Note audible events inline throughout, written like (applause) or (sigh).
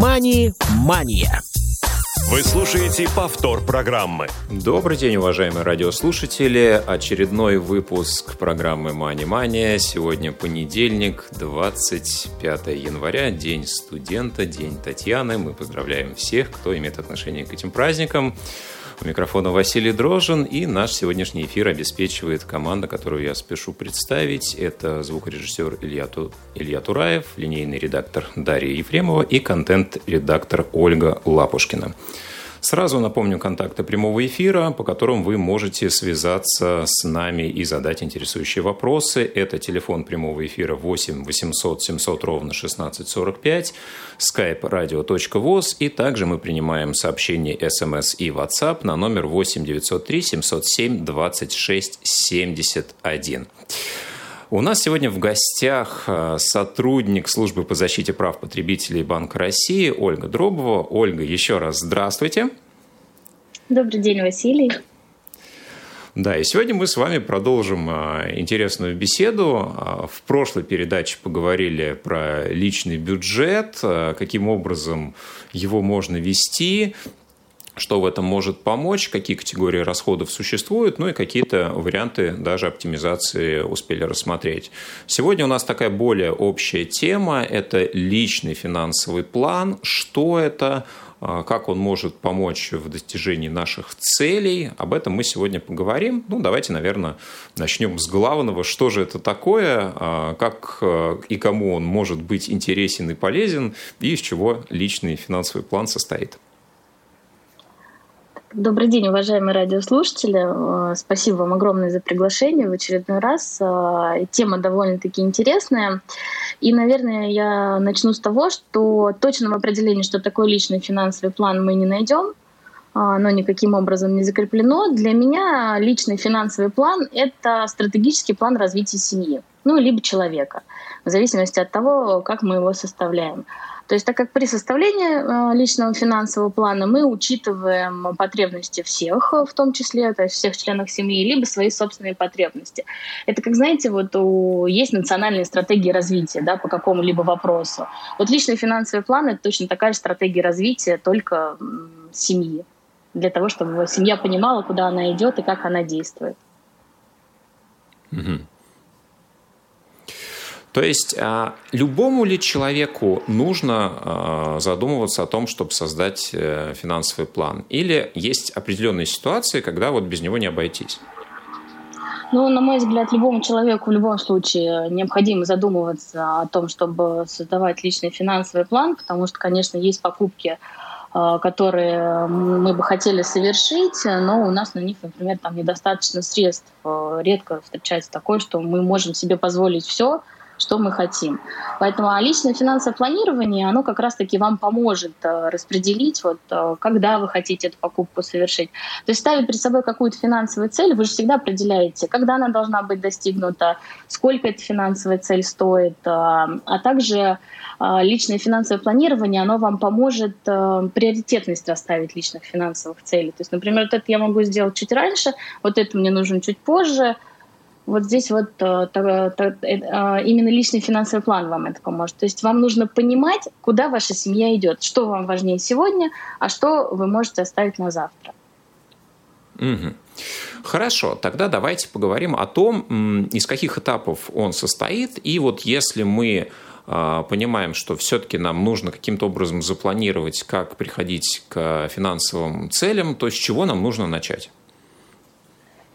«Мани-мания». Вы слушаете повтор программы. Добрый день, уважаемые радиослушатели. Очередной выпуск программы «Мани Мания». Сегодня понедельник, 25 января, День студента, День Татьяны. Мы поздравляем всех, кто имеет отношение к этим праздникам. У микрофона Василий Дрожин, и наш сегодняшний эфир обеспечивает команда, которую я спешу представить. Это звукорежиссер Илья, Ту... Илья Тураев, линейный редактор Дарья Ефремова и контент-редактор Ольга Лапушкина. Сразу напомню контакты прямого эфира, по которым вы можете связаться с нами и задать интересующие вопросы. Это телефон прямого эфира 8 800 700 ровно 1645, skype radio.voz, и также мы принимаем сообщения смс и WhatsApp на номер 8 903 707 26 71. У нас сегодня в гостях э, сотрудник службы по защите прав потребителей Банка России Ольга Дробова. Ольга, еще раз здравствуйте. Добрый день, Василий. Да, и сегодня мы с вами продолжим э, интересную беседу. Э, в прошлой передаче поговорили про личный бюджет, каким образом его можно вести, что в этом может помочь, какие категории расходов существуют, ну и какие-то варианты даже оптимизации успели рассмотреть. Сегодня у нас такая более общая тема – это личный финансовый план. Что это, а, как он может помочь в достижении наших целей. Об этом мы сегодня поговорим. Ну, давайте, наверное, начнем с главного. Что же это такое, а, как а, и кому он может быть интересен и полезен, и из чего личный финансовый план состоит. Добрый день, уважаемые радиослушатели. Э, спасибо вам огромное за приглашение в очередной раз. Э, тема довольно-таки интересная. И, наверное, я начну с того, что точного определения, что такое личный финансовый план, мы не найдем. Оно никаким образом не закреплено. Для меня личный финансовый план — это стратегический план развития семьи, ну, либо человека, в зависимости от того, как мы его составляем. То есть так как при составлении э, личного финансового плана мы учитываем потребности всех, в том числе то есть всех членов семьи, либо свои собственные потребности. Это как, знаете, вот у, есть национальные стратегии развития да, по какому-либо вопросу. Вот личный финансовый план — это точно такая же стратегия развития, только семьи для того, чтобы семья понимала, куда она идет и как она действует. Угу. То есть а, любому ли человеку нужно а, задумываться о том, чтобы создать э, финансовый план? Или есть определенные ситуации, когда вот без него не обойтись? Ну, на мой взгляд, любому человеку в любом случае необходимо задумываться о том, чтобы создавать личный финансовый план, потому что, конечно, есть покупки, а, которые мы бы хотели совершить, но у нас на них, например, там недостаточно средств. Редко встречается такое, что мы можем себе позволить все, что мы хотим. Поэтому а личное финансовое планирование, оно как раз-таки вам поможет э, распределить, вот, э, когда вы хотите эту покупку совершить. То есть ставить перед собой какую-то финансовую цель, вы же всегда определяете, когда она должна быть достигнута, сколько эта финансовая цель стоит, э, а также личное финансовое планирование, оно вам поможет приоритетность расставить личных финансовых целей. То есть, например, вот это я могу сделать чуть раньше, вот это мне нужно чуть позже, вот здесь вот э, э, э, именно личный финансовый план вам это поможет. То есть вам нужно понимать, куда ваша семья идет, что вам важнее сегодня, а что вы можете оставить на завтра. Угу. Хорошо, тогда давайте поговорим о том, из каких этапов он состоит. И вот если мы понимаем, что все-таки нам нужно каким-то образом запланировать, как приходить к финансовым целям, то с чего нам нужно начать?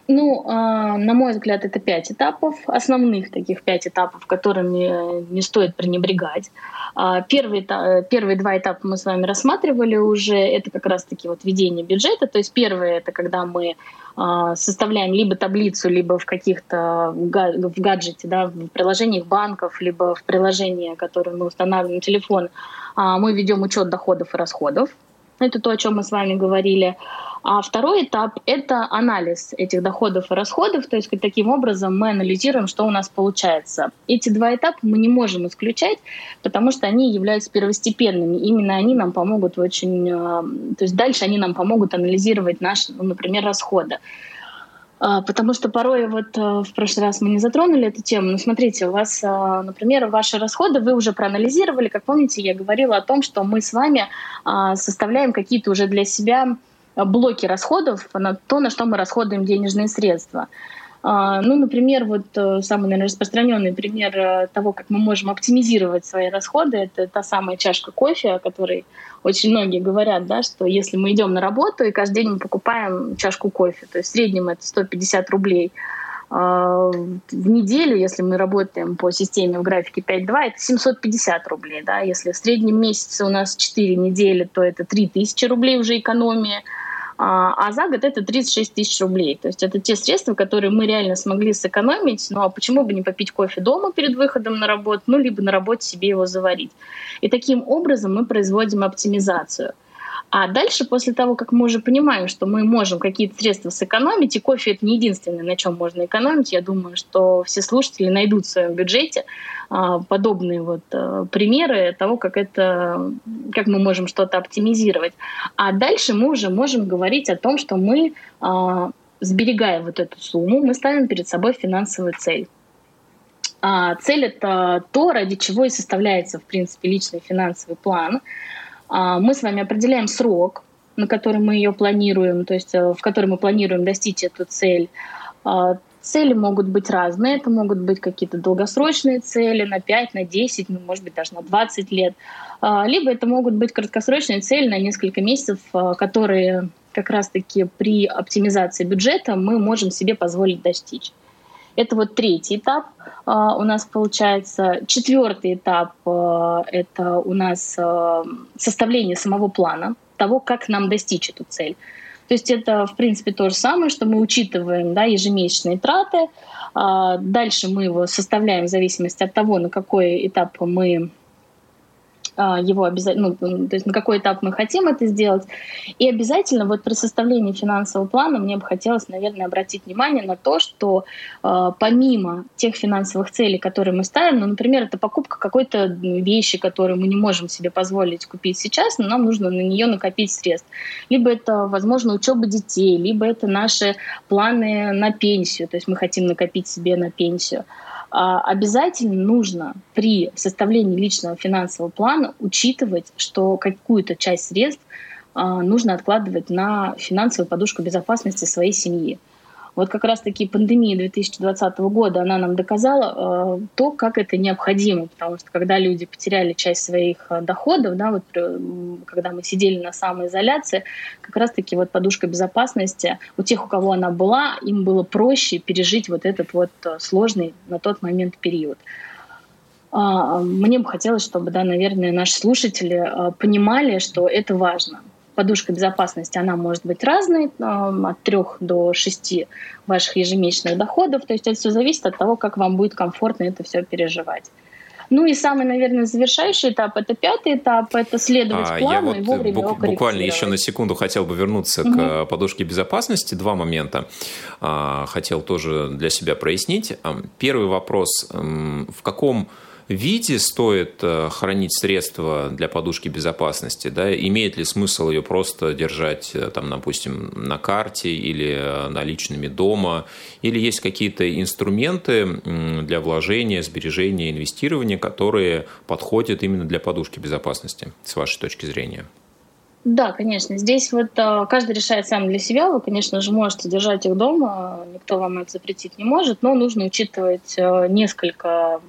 Ну, а, на мой взгляд, это пять этапов, основных таких пять этапов, которыми не стоит пренебрегать. А, первый, первые два этапа мы с вами рассматривали уже. Это как раз-таки вот ведение бюджета. То есть первый — это когда мы а, составляем либо таблицу, либо в каких-то в гаджете, да, в приложениях банков, либо в приложении, которое мы устанавливаем телефон, мы ведем учет доходов и расходов. Это то, о чем мы с вами говорили. А второй этап — это анализ этих доходов и расходов, то есть таким образом мы анализируем, что у нас получается. Эти два этапа мы не можем исключать, потому что они являются первостепенными. Именно они нам помогут очень... Э, то есть дальше они нам помогут анализировать наши, ну, например, расходы. А, потому что порой вот э, в прошлый раз мы не затронули эту тему. Но смотрите, у вас, э, например, ваши расходы вы уже проанализировали. Как помните, я говорила о том, что мы с вами а, составляем какие-то уже для себя блоки расходов на то, на что мы расходуем денежные средства. А, ну, например, вот э, самый, наверное, распространенный пример э, того, как мы можем оптимизировать свои расходы, это та самая чашка кофе, о которой очень многие говорят, да, что если мы идем на работу и каждый день мы покупаем чашку кофе, то есть в среднем это 150 рублей а, в неделю, если мы работаем по системе в графике 5.2, это 750 рублей. Да? Если в среднем месяце у нас 4 недели, то это 3000 рублей уже экономия. А, а за год это 36 тысяч рублей. То есть это те средства, которые мы реально смогли сэкономить. Ну а почему бы не попить кофе дома перед выходом на работу, ну либо на работе себе его заварить. И таким образом мы производим оптимизацию. А дальше, после того, как мы уже понимаем, что мы можем какие-то средства сэкономить, и кофе это не единственное, на чем можно экономить, я думаю, что все слушатели найдут в своем бюджете а, подобные вот а, примеры того, как это, как мы можем что-то оптимизировать. А дальше мы уже можем говорить о том, что мы, а, сберегая вот эту сумму, мы ставим перед собой финансовую цель. А цель это то, ради чего и составляется, в принципе, личный финансовый план. А, мы с вами определяем срок, на который мы ее планируем, то есть э, в который мы планируем достичь эту цель. А, цели могут быть разные. Это могут быть какие-то долгосрочные цели на 5, на 10, ну, может быть, даже на 20 лет. А, либо это могут быть краткосрочные цели на несколько месяцев, которые как раз-таки при оптимизации бюджета мы можем себе позволить достичь. Это вот третий этап uh, у нас получается. Четвертый этап uh, это у нас uh, составление самого плана того, как нам достичь эту цель. То есть это, в принципе, то же самое, что мы учитываем да, ежемесячные траты. Дальше мы его составляем в зависимости от того, на какой этап мы а, его обязательно, ну, то есть на какой этап мы хотим это сделать. И обязательно вот при составлении финансового плана мне бы хотелось, наверное, обратить внимание на то, что э, помимо тех финансовых целей, которые мы ставим, ну, например, это покупка какой-то вещи, которую мы не можем себе позволить купить сейчас, но нам нужно на нее накопить средств. Либо это, возможно, учеба детей, либо это наши планы на пенсию, то есть мы хотим накопить себе на пенсию. А, обязательно нужно при составлении личного финансового плана учитывать, что какую-то часть средств а, нужно откладывать на финансовую подушку безопасности своей семьи. Вот как раз-таки пандемия 2020 года, она нам доказала э, то, как это необходимо, потому что когда люди потеряли часть своих э, доходов, да, вот э, когда мы сидели на самоизоляции, как раз-таки вот подушка безопасности у тех, у кого она была, им было проще пережить вот этот вот сложный на тот момент период. А, мне бы хотелось, чтобы, да, наверное, наши слушатели понимали, что это важно – подушка безопасности, она может быть разной, от 3 до 6 ваших ежемесячных доходов. То есть это все зависит от того, как вам будет комфортно это все переживать. Ну и самый, наверное, завершающий этап – это пятый этап, это следовать а, плану я вот и вовремя бук- Буквально еще на секунду хотел бы вернуться угу. к подушке безопасности. Два момента а, хотел тоже для себя прояснить. Первый вопрос – в каком виде стоит э, хранить средства для подушки безопасности? Да? Имеет ли смысл ее просто держать, э, там, допустим, на карте или э, наличными дома? Или есть какие-то инструменты для вложения, сбережения, инвестирования, которые подходят именно для подушки безопасности, с вашей точки зрения? Да, конечно. Здесь вот каждый решает сам для себя. Вы, конечно же, можете держать их дома, никто вам это запретить не может, но нужно учитывать несколько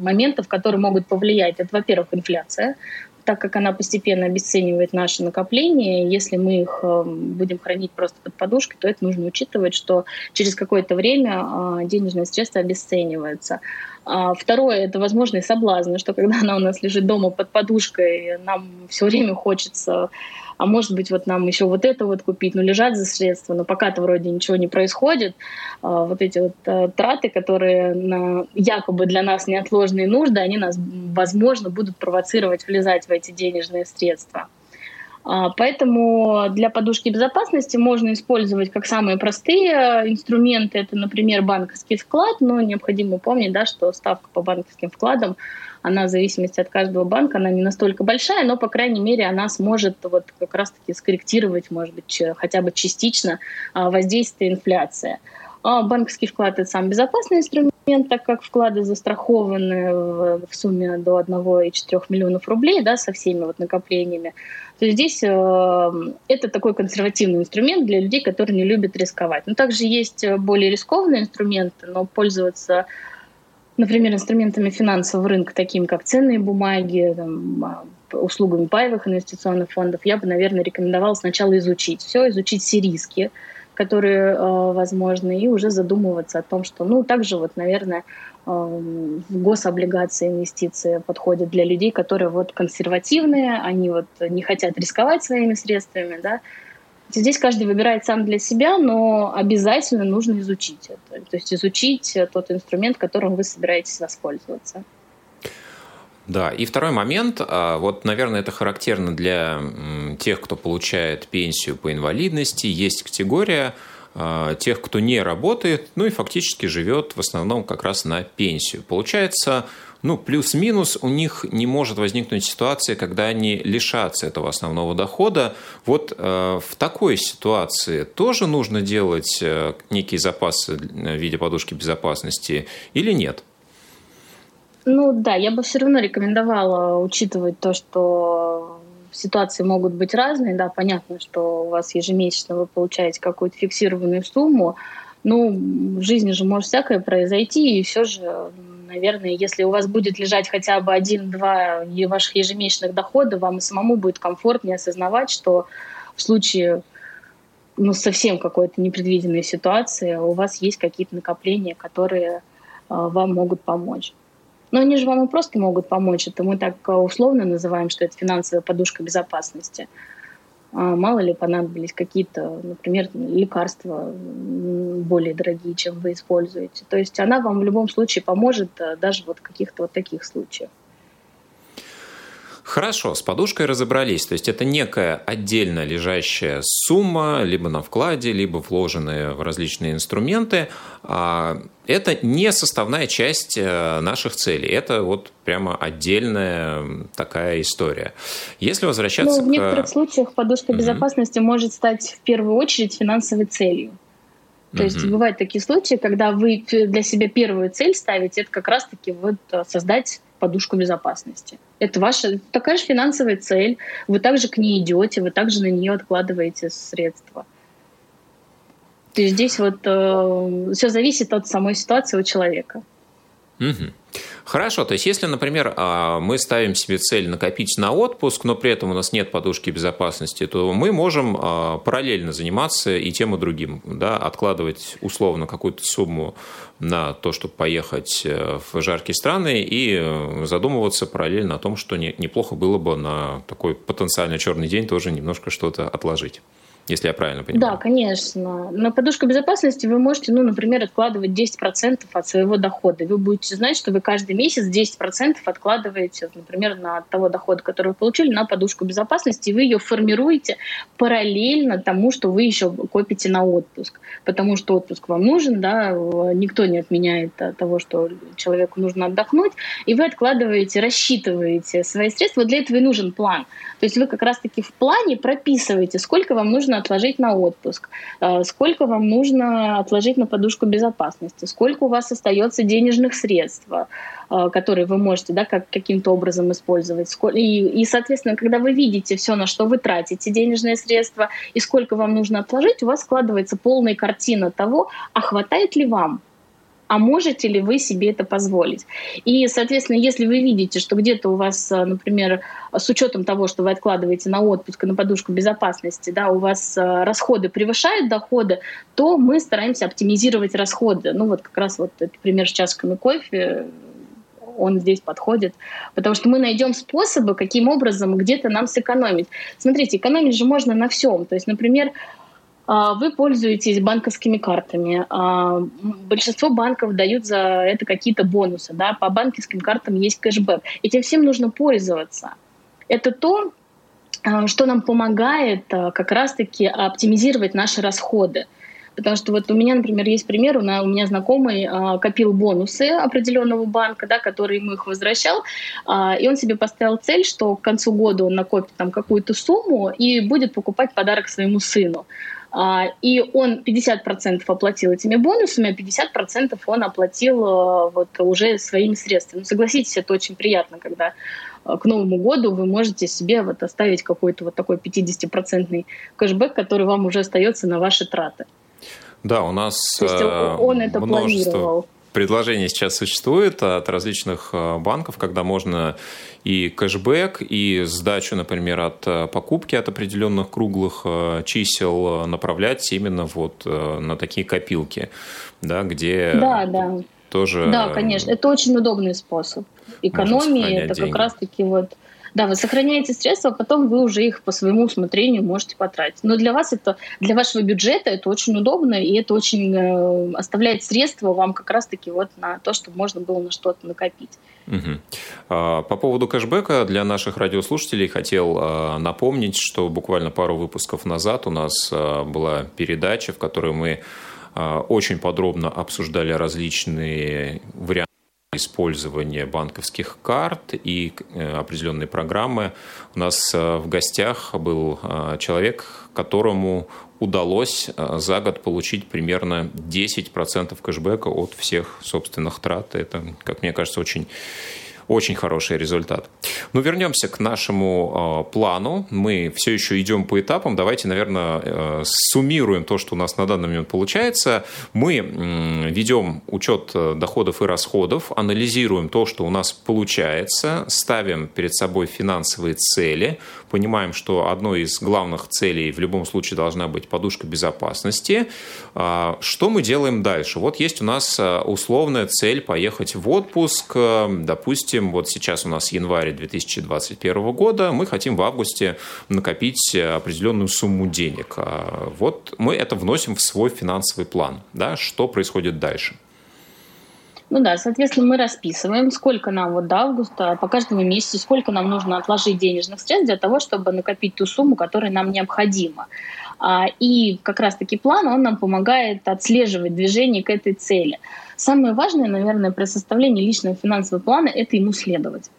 моментов, которые могут повлиять. Это, во-первых, инфляция, так как она постепенно обесценивает наши накопления, если мы их э, будем хранить просто под подушкой, то это нужно учитывать, что через какое-то время э, денежные средства обесцениваются. А второе – это возможные соблазны, что когда (laughs) она у нас лежит дома под подушкой, нам все время хочется а может быть, вот нам еще вот это вот купить, ну, лежат за средства, но пока-то вроде ничего не происходит. А, вот эти вот а, траты, которые на якобы для нас неотложные нужды, они нас, возможно, будут провоцировать влезать в эти денежные средства. А, поэтому для подушки безопасности можно использовать как самые простые инструменты. Это, например, банковский вклад, но необходимо помнить, да, что ставка по банковским вкладам она в зависимости от каждого банка, она не настолько большая, но, по крайней мере, она сможет вот как раз-таки скорректировать, может быть, хотя бы частично а, воздействие инфляции. А банковский вклад – это самый безопасный инструмент, так как вклады застрахованы в, сумме до 1,4 миллионов рублей да, со всеми вот накоплениями. То здесь э, это такой консервативный инструмент для людей, которые не любят рисковать. Но также есть более рискованные инструменты, но пользоваться например, инструментами финансового рынка, такими как ценные бумаги, там, а, услугами паевых инвестиционных фондов, я бы, наверное, рекомендовала сначала изучить все, изучить все риски, которые э, возможны, и уже задумываться о том, что, ну, также вот, наверное, э, гособлигации, инвестиции подходят для людей, которые вот консервативные, они вот не хотят рисковать своими средствами, да. Здесь каждый выбирает сам для себя, но обязательно нужно изучить это, то есть изучить тот инструмент, которым вы собираетесь воспользоваться. Да, и второй момент, а, вот, наверное, это характерно для тех, кто получает пенсию по инвалидности. Есть категория тех, кто не работает, ну и фактически живет в основном как раз на пенсию. Получается, ну, плюс-минус у них не может возникнуть ситуация, когда они лишатся этого основного дохода. Вот э, в такой ситуации тоже нужно делать э, некие запасы в виде подушки безопасности или нет? Ну да, я бы все равно рекомендовала учитывать то, что ситуации могут быть разные. Да, понятно, что у вас ежемесячно вы получаете какую-то фиксированную сумму. Ну, в жизни же может всякое произойти, и все же, наверное, если у вас будет лежать хотя бы один-два ваших ежемесячных дохода, вам и самому будет комфортнее осознавать, что в случае ну, совсем какой-то непредвиденной ситуации у вас есть какие-то накопления, которые э, вам могут помочь. Но они же вам и просто могут помочь. Это мы так э, условно называем, что это финансовая подушка безопасности. А мало ли понадобились какие-то, например, лекарства более дорогие, чем вы используете. То есть она вам в любом случае поможет э, даже вот в каких-то вот таких случаях. Хорошо, с подушкой разобрались. То есть это некая отдельно лежащая сумма, либо на вкладе, либо вложенные в различные инструменты. А, это не составная часть э, наших целей. Это вот прямо отдельная такая история. Если возвращаться ну, в некоторых случаях подушка безопасности может стать в первую очередь финансовой целью. То mm-hmm. есть бывают такие случаи, когда вы для себя первую цель ставите, это как раз-таки вот э, создать подушку безопасности. Это ваша такая же финансовая цель. Вы также к ней идете, вы также на нее откладываете средства. То есть здесь вот э, все зависит от самой ситуации у человека. Угу. Хорошо, то есть если, например, а, мы ставим себе цель накопить на отпуск, но при этом у нас нет подушки безопасности, то мы можем а, параллельно заниматься и тем, и другим, да, откладывать условно какую-то сумму на то, чтобы поехать э, в жаркие страны и задумываться параллельно о том, что неплохо было бы на такой потенциально черный день тоже немножко что-то отложить если я правильно понимаю. Да, конечно. На подушку безопасности вы можете, ну, например, откладывать 10% от своего дохода. Вы будете знать, что вы каждый месяц 10% откладываете, например, на того дохода, который вы получили, на подушку безопасности, и вы ее формируете параллельно тому, что вы еще копите на отпуск. Потому что отпуск вам нужен, да, никто не отменяет того, что человеку нужно отдохнуть, и вы откладываете, рассчитываете свои средства. Для этого и нужен план. То есть вы как раз-таки в плане прописываете, сколько вам нужно отложить на отпуск, э, сколько вам нужно отложить на подушку безопасности, сколько у вас остается денежных средств, э, которые вы можете да, как, каким-то образом использовать. И, и, соответственно, когда вы видите все, на что вы тратите денежные средства и сколько вам нужно отложить, у вас складывается полная картина того, а хватает ли вам а можете ли вы себе это позволить. И, соответственно, если вы видите, что где-то у вас, э, например, с учетом того, что вы откладываете на отпуск на подушку безопасности, да, у вас э, расходы превышают доходы, то мы стараемся оптимизировать расходы. Ну вот как раз вот этот пример с чашками кофе, он здесь подходит, потому что мы найдем способы, каким образом где-то нам сэкономить. Смотрите, экономить же можно на всем. То есть, например, вы пользуетесь банковскими картами. А, большинство банков дают за это какие-то бонусы. Да? По банковским картам есть кэшбэк. Этим всем нужно пользоваться. Это то, а, что нам помогает как раз-таки оптимизировать наши расходы. Потому что вот у меня, например, есть пример, у меня знакомый копил бонусы определенного банка, да, который ему их возвращал, и он себе поставил цель, что к концу года он накопит там какую-то сумму и будет покупать подарок своему сыну. А, и он 50% оплатил этими бонусами, а 50% он оплатил э, вот уже своими средствами. Ну, согласитесь, это очень приятно, когда э, к Новому году вы можете себе вот оставить какой-то вот такой 50% кэшбэк, который вам уже остается на ваши траты. Да, у нас То есть он это множество... планировал предложение сейчас существует от различных э, банков, когда можно и кэшбэк, и сдачу, например, от э, покупки от определенных круглых э, чисел направлять именно вот на такие копилки, да, где да, да. тоже... Да, конечно, это очень удобный способ экономии, это деньги. как раз-таки вот да, вы сохраняете средства, а потом вы уже их по своему усмотрению можете потратить. Но для вас это, для вашего бюджета это очень удобно, и это очень э, оставляет средства вам как раз-таки вот на то, чтобы можно было на что-то накопить. Угу. По поводу кэшбэка для наших радиослушателей хотел а, напомнить, что буквально пару выпусков назад у нас а, была передача, в которой мы очень подробно обсуждали различные варианты использования банковских карт и э, определенные программы. У нас э, в гостях был э, человек, которому удалось за год получить примерно 10% кэшбэка от всех собственных трат. Это, как мне кажется, очень очень хороший результат. Ну, вернемся к нашему э, плану. Мы все еще идем по этапам. Давайте, наверное, э, суммируем то, что у нас на данный момент получается. Мы э, ведем учет доходов и расходов, анализируем то, что у нас получается, ставим перед собой финансовые цели, понимаем, что одной из главных целей в любом случае должна быть подушка безопасности. Э, что мы делаем дальше? Вот есть у нас условная цель поехать в отпуск, допустим, допустим, вот сейчас у нас январь 2021 года, мы хотим в августе накопить определенную сумму денег. А вот мы это вносим в свой финансовый план. Да? Что происходит дальше? Ну да, соответственно, мы расписываем, сколько нам вот до августа, по каждому месяцу, сколько нам нужно отложить денежных средств для того, чтобы накопить ту сумму, которая нам необходима. А, и как раз-таки план, он нам помогает отслеживать движение к этой цели. Самое важное, наверное, при составлении личного финансового плана – это ему следовать.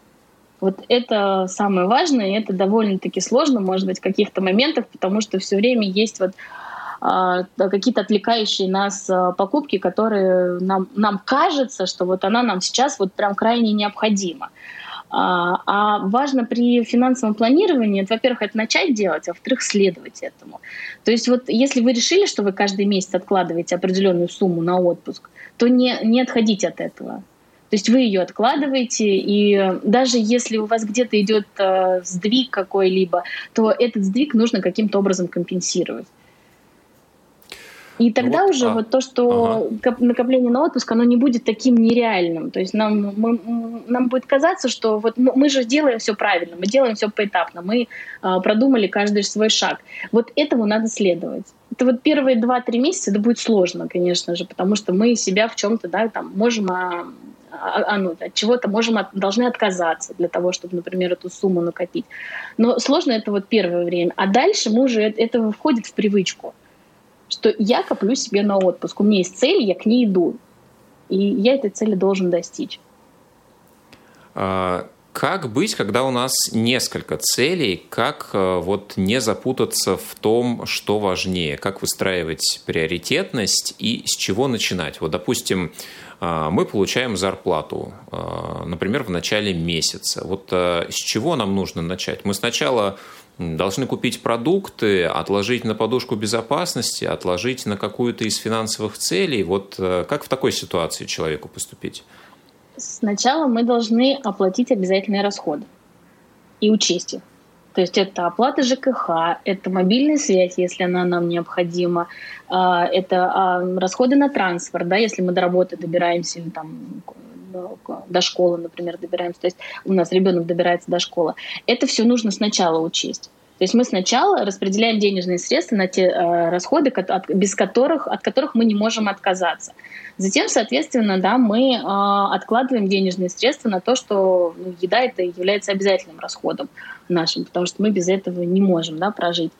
Вот это самое важное, и это довольно-таки сложно, может быть, в каких-то моментах, потому что все время есть вот какие-то отвлекающие нас а, покупки, которые нам, нам кажется, что вот она нам сейчас вот прям крайне необходима. А, а важно при финансовом планировании, во-первых, это начать делать, а во-вторых, следовать этому. То есть вот если вы решили, что вы каждый месяц откладываете определенную сумму на отпуск, то не, не отходите от этого. То есть вы ее откладываете, и даже если у вас где-то идет э, сдвиг какой-либо, то этот сдвиг нужно каким-то образом компенсировать. И ну тогда вот, уже а, вот то, что ага. накопление на отпуск, оно не будет таким нереальным. То есть нам, мы, нам будет казаться, что вот мы же делаем все правильно, мы делаем все поэтапно, мы а, продумали каждый свой шаг. Вот этому надо следовать. Это вот первые два-три месяца это будет сложно, конечно же, потому что мы себя в чем-то, да, там можем а, а, а, ну, от чего-то можем от, должны отказаться для того, чтобы, например, эту сумму накопить. Но сложно это вот первое время. А дальше мы уже это, это входит в привычку что я коплю себе на отпуск. У меня есть цель, я к ней иду. И я этой цели должен достичь. А, как быть, когда у нас несколько целей? Как э, вот не запутаться в том, что важнее? Как выстраивать приоритетность и с чего начинать? Вот, допустим, а, мы получаем зарплату, а, например, в начале месяца. Вот э, с чего нам нужно начать? Мы сначала должны купить продукты, отложить на подушку безопасности, отложить на какую-то из финансовых целей. Вот э, как в такой ситуации человеку поступить? Сначала мы должны оплатить обязательные расходы и учесть их. То есть это оплата ЖКХ, это мобильная связь, если она нам необходима, а, это а, расходы на трансфер, да, если мы до работы добираемся там до школы, например, добираемся, то есть у нас ребенок добирается до школы. Это все нужно сначала учесть. То есть мы сначала распределяем денежные средства на те э, расходы, от, без которых, от которых мы не можем отказаться. Затем, соответственно, да, мы э, откладываем денежные средства на то, что ну, еда это является обязательным расходом нашим, потому что мы без этого не можем да, прожить.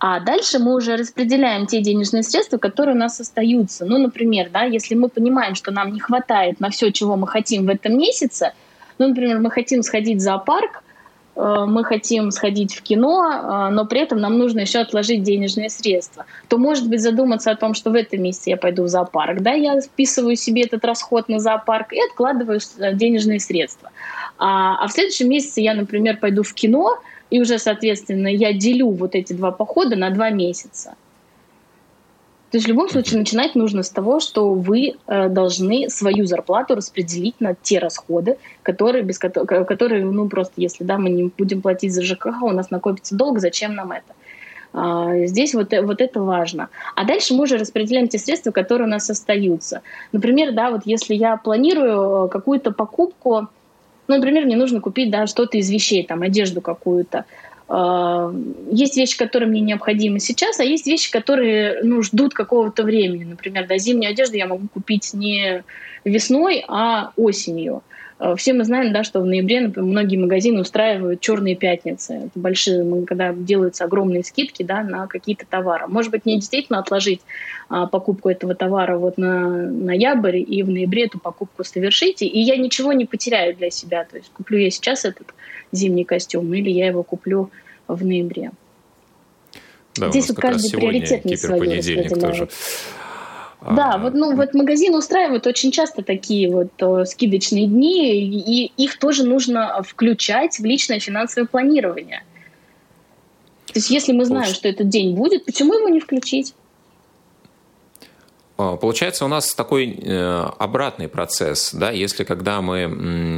А дальше мы уже распределяем те денежные средства, которые у нас остаются. Ну, например, да, если мы понимаем, что нам не хватает на все, чего мы хотим в этом месяце, ну, например, мы хотим сходить в зоопарк, э, мы хотим сходить в кино, но при этом нам нужно еще отложить денежные средства, то, может быть, задуматься о том, что в этом месяце я пойду в зоопарк, да, я вписываю себе этот расход на зоопарк и откладываю денежные средства. А, а в следующем месяце я, например, пойду в кино, и уже, соответственно, я делю вот эти два похода на два месяца. То есть в любом случае начинать нужно с того, что вы э, должны свою зарплату распределить на те расходы, которые, без которые, ну просто если да, мы не будем платить за ЖКХ, у нас накопится долг, зачем нам это? А, здесь вот, вот это важно. А дальше мы уже распределяем те средства, которые у нас остаются. Например, да, вот если я планирую э, какую-то покупку, ну, например, мне нужно купить да, что-то из вещей, там, одежду какую-то, а, есть вещи, которые мне необходимы сейчас, а есть вещи, которые ну, ждут какого-то времени. Например, да, зимнюю одежду я могу купить не весной, а осенью. Все мы знаем, да, что в ноябре например, многие магазины устраивают черные пятницы. Это большие, когда делаются огромные скидки да, на какие-то товары. Может быть, мне действительно отложить а, покупку этого товара вот на ноябрь и в ноябре эту покупку совершить, и я ничего не потеряю для себя. То есть куплю я сейчас этот зимний костюм, или я его куплю в ноябре. Да, Здесь у нас каждый приоритетный свой тоже. Да, а, вот, ну, вот магазин устраивает очень часто такие вот о, скидочные дни, и их тоже нужно включать в личное финансовое планирование. То есть, если мы знаем, что этот день будет, почему его не включить? А, получается, у нас такой э, обратный процесс. Да? Если когда мы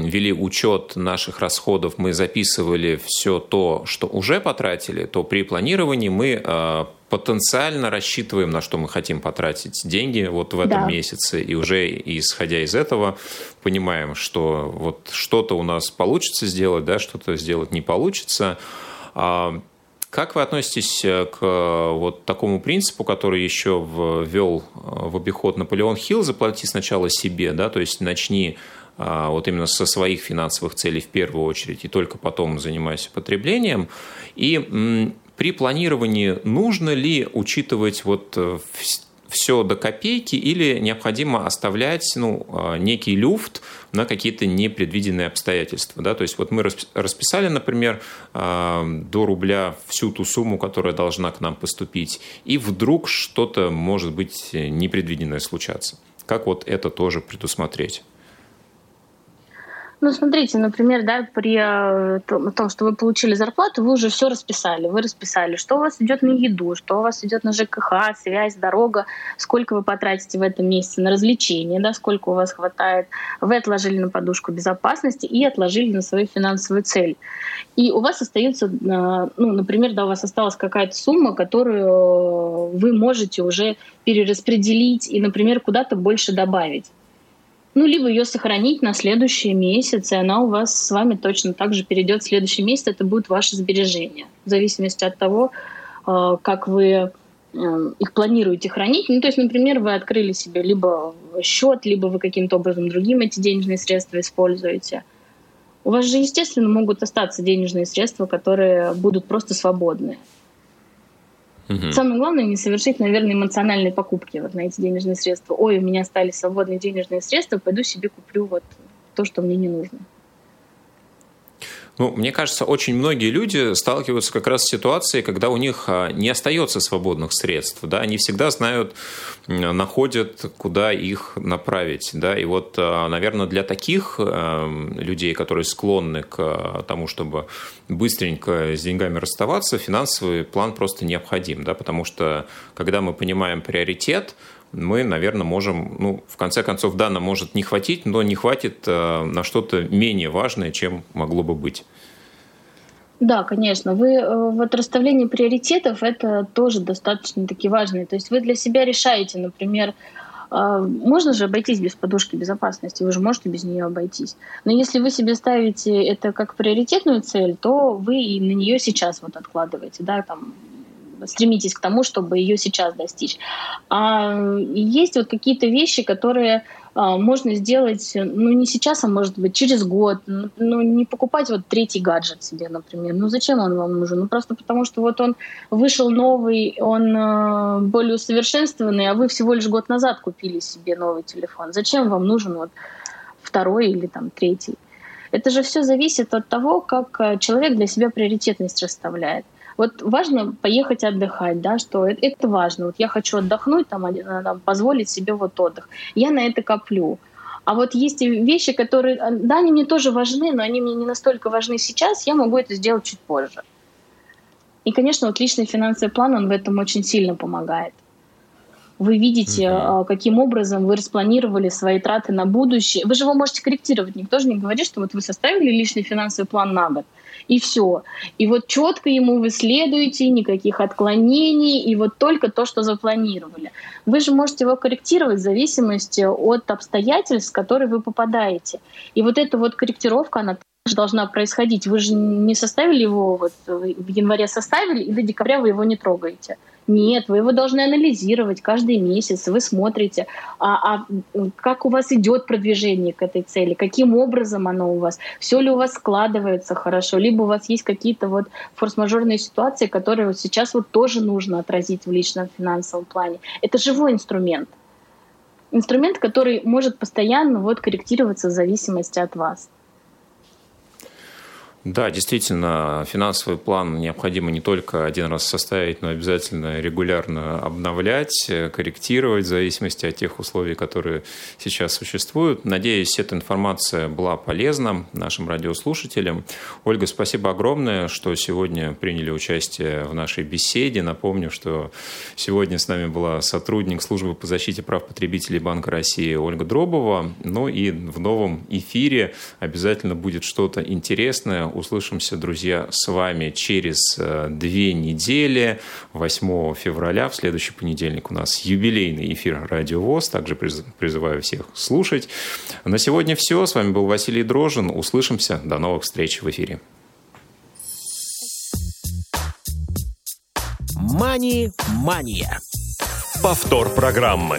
вели учет наших расходов, мы записывали все то, что уже потратили, то при планировании мы э, потенциально рассчитываем, на что мы хотим потратить деньги вот в этом да. месяце, и уже исходя из этого понимаем, что вот что-то у нас получится сделать, да, что-то сделать не получится. А, как вы относитесь э, к э, вот такому принципу, который еще ввел э, в обиход Наполеон Хилл, заплати сначала себе, да, то есть начни вот именно со своих финансовых целей в первую очередь, и только потом занимайся потреблением. И при планировании нужно ли учитывать вот все до копейки или необходимо оставлять ну, а, некий люфт на какие-то непредвиденные обстоятельства. Да? То есть вот мы расписали, например, а, до рубля всю ту сумму, которая должна к нам поступить, и вдруг что-то может быть непредвиденное случаться. Как вот это тоже предусмотреть? Ну, смотрите, например, да, при э, том, что вы получили зарплату, вы уже все расписали. Вы расписали, что у вас идет на еду, что у вас идет на ЖКХ, связь, дорога, сколько вы потратите в этом месяце на развлечения, да, сколько у вас хватает. Вы отложили на подушку безопасности и отложили на свою финансовую цель. И у вас остается, э, ну, например, да, у вас осталась какая-то сумма, которую вы можете уже перераспределить и, например, куда-то больше добавить. Ну, либо ее сохранить на следующий месяц, и она у вас с вами точно так же перейдет в следующий месяц, это будет ваше сбережение. В зависимости от того, э, как вы э, их планируете хранить. Ну, то есть, например, вы открыли себе либо счет, либо вы каким-то образом другим эти денежные средства используете. У вас же, естественно, могут остаться денежные средства, которые будут просто свободные. Угу. Самое главное не совершить, наверное, эмоциональные покупки вот на эти денежные средства. Ой, у меня стали свободные денежные средства, пойду себе куплю вот то, что мне не нужно. Ну, мне кажется, очень многие люди сталкиваются как раз с ситуацией, когда у них а, не остается свободных средств. Да? Они всегда знают, находят, куда их направить. Да? И вот, а, наверное, для таких а, людей, которые склонны к тому, чтобы быстренько с деньгами расставаться, финансовый план просто необходим. Да? Потому что, когда мы понимаем приоритет, мы, наверное, можем, ну, в конце концов, да, может не хватить, но не хватит э, на что-то менее важное, чем могло бы быть. Да, конечно. Вы э, вот расставление приоритетов это тоже достаточно таки важно. То есть вы для себя решаете, например, э, можно же обойтись без подушки безопасности, вы же можете без нее обойтись. Но если вы себе ставите это как приоритетную цель, то вы и на нее сейчас вот откладываете, да, там стремитесь к тому, чтобы ее сейчас достичь. А есть вот какие-то вещи, которые а, можно сделать, ну, не сейчас, а может быть через год. Ну, не покупать вот третий гаджет себе, например. Ну, зачем он вам нужен? Ну, просто потому что вот он вышел новый, он э, более усовершенствованный, а вы всего лишь год назад купили себе новый телефон. Зачем вам нужен вот второй или там третий? Это же все зависит от того, как э, человек для себя приоритетность расставляет. Вот важно поехать отдыхать, да, что это, это важно. Вот я хочу отдохнуть, там, там, позволить себе вот отдых. Я на это коплю. А вот есть вещи, которые, э, да, они мне тоже важны, но они мне не настолько важны сейчас, я могу это сделать чуть позже. И, конечно, вот личный финансовый план, он в этом очень сильно помогает. Вы видите, mm-hmm. каким образом вы распланировали свои траты на будущее. Вы же его можете корректировать. Никто же не говорит, что вот вы составили личный финансовый план на год, и все. И вот четко ему вы следуете, никаких отклонений, и вот только то, что запланировали. Вы же можете его корректировать в зависимости от обстоятельств, в которые вы попадаете. И вот эта вот корректировка, она должна происходить. Вы же не составили его, вот в январе составили, и до декабря вы его не трогаете. Нет, вы его должны анализировать каждый месяц, вы смотрите, а, а как у вас идет продвижение к этой цели, каким образом оно у вас, все ли у вас складывается хорошо, либо у вас есть какие-то вот форс-мажорные ситуации, которые вот сейчас вот тоже нужно отразить в личном финансовом плане. Это живой инструмент. Инструмент, который может постоянно вот корректироваться в зависимости от вас. Да, действительно, финансовый план необходимо не только один раз составить, но обязательно регулярно обновлять, корректировать в зависимости от тех условий, которые сейчас существуют. Надеюсь, эта информация была полезна нашим радиослушателям. Ольга, спасибо огромное, что сегодня приняли участие в нашей беседе. Напомню, что сегодня с нами была сотрудник службы по защите прав потребителей Банка России Ольга Дробова. Ну и в новом эфире обязательно будет что-то интересное, Услышимся, друзья, с вами через э, две недели, 8 февраля. В следующий понедельник у нас юбилейный эфир «Радио ВОЗ». Также призываю всех слушать. На сегодня все. С вами был Василий Дрожин. Услышимся. До новых встреч в эфире. Мани-мания. Повтор программы.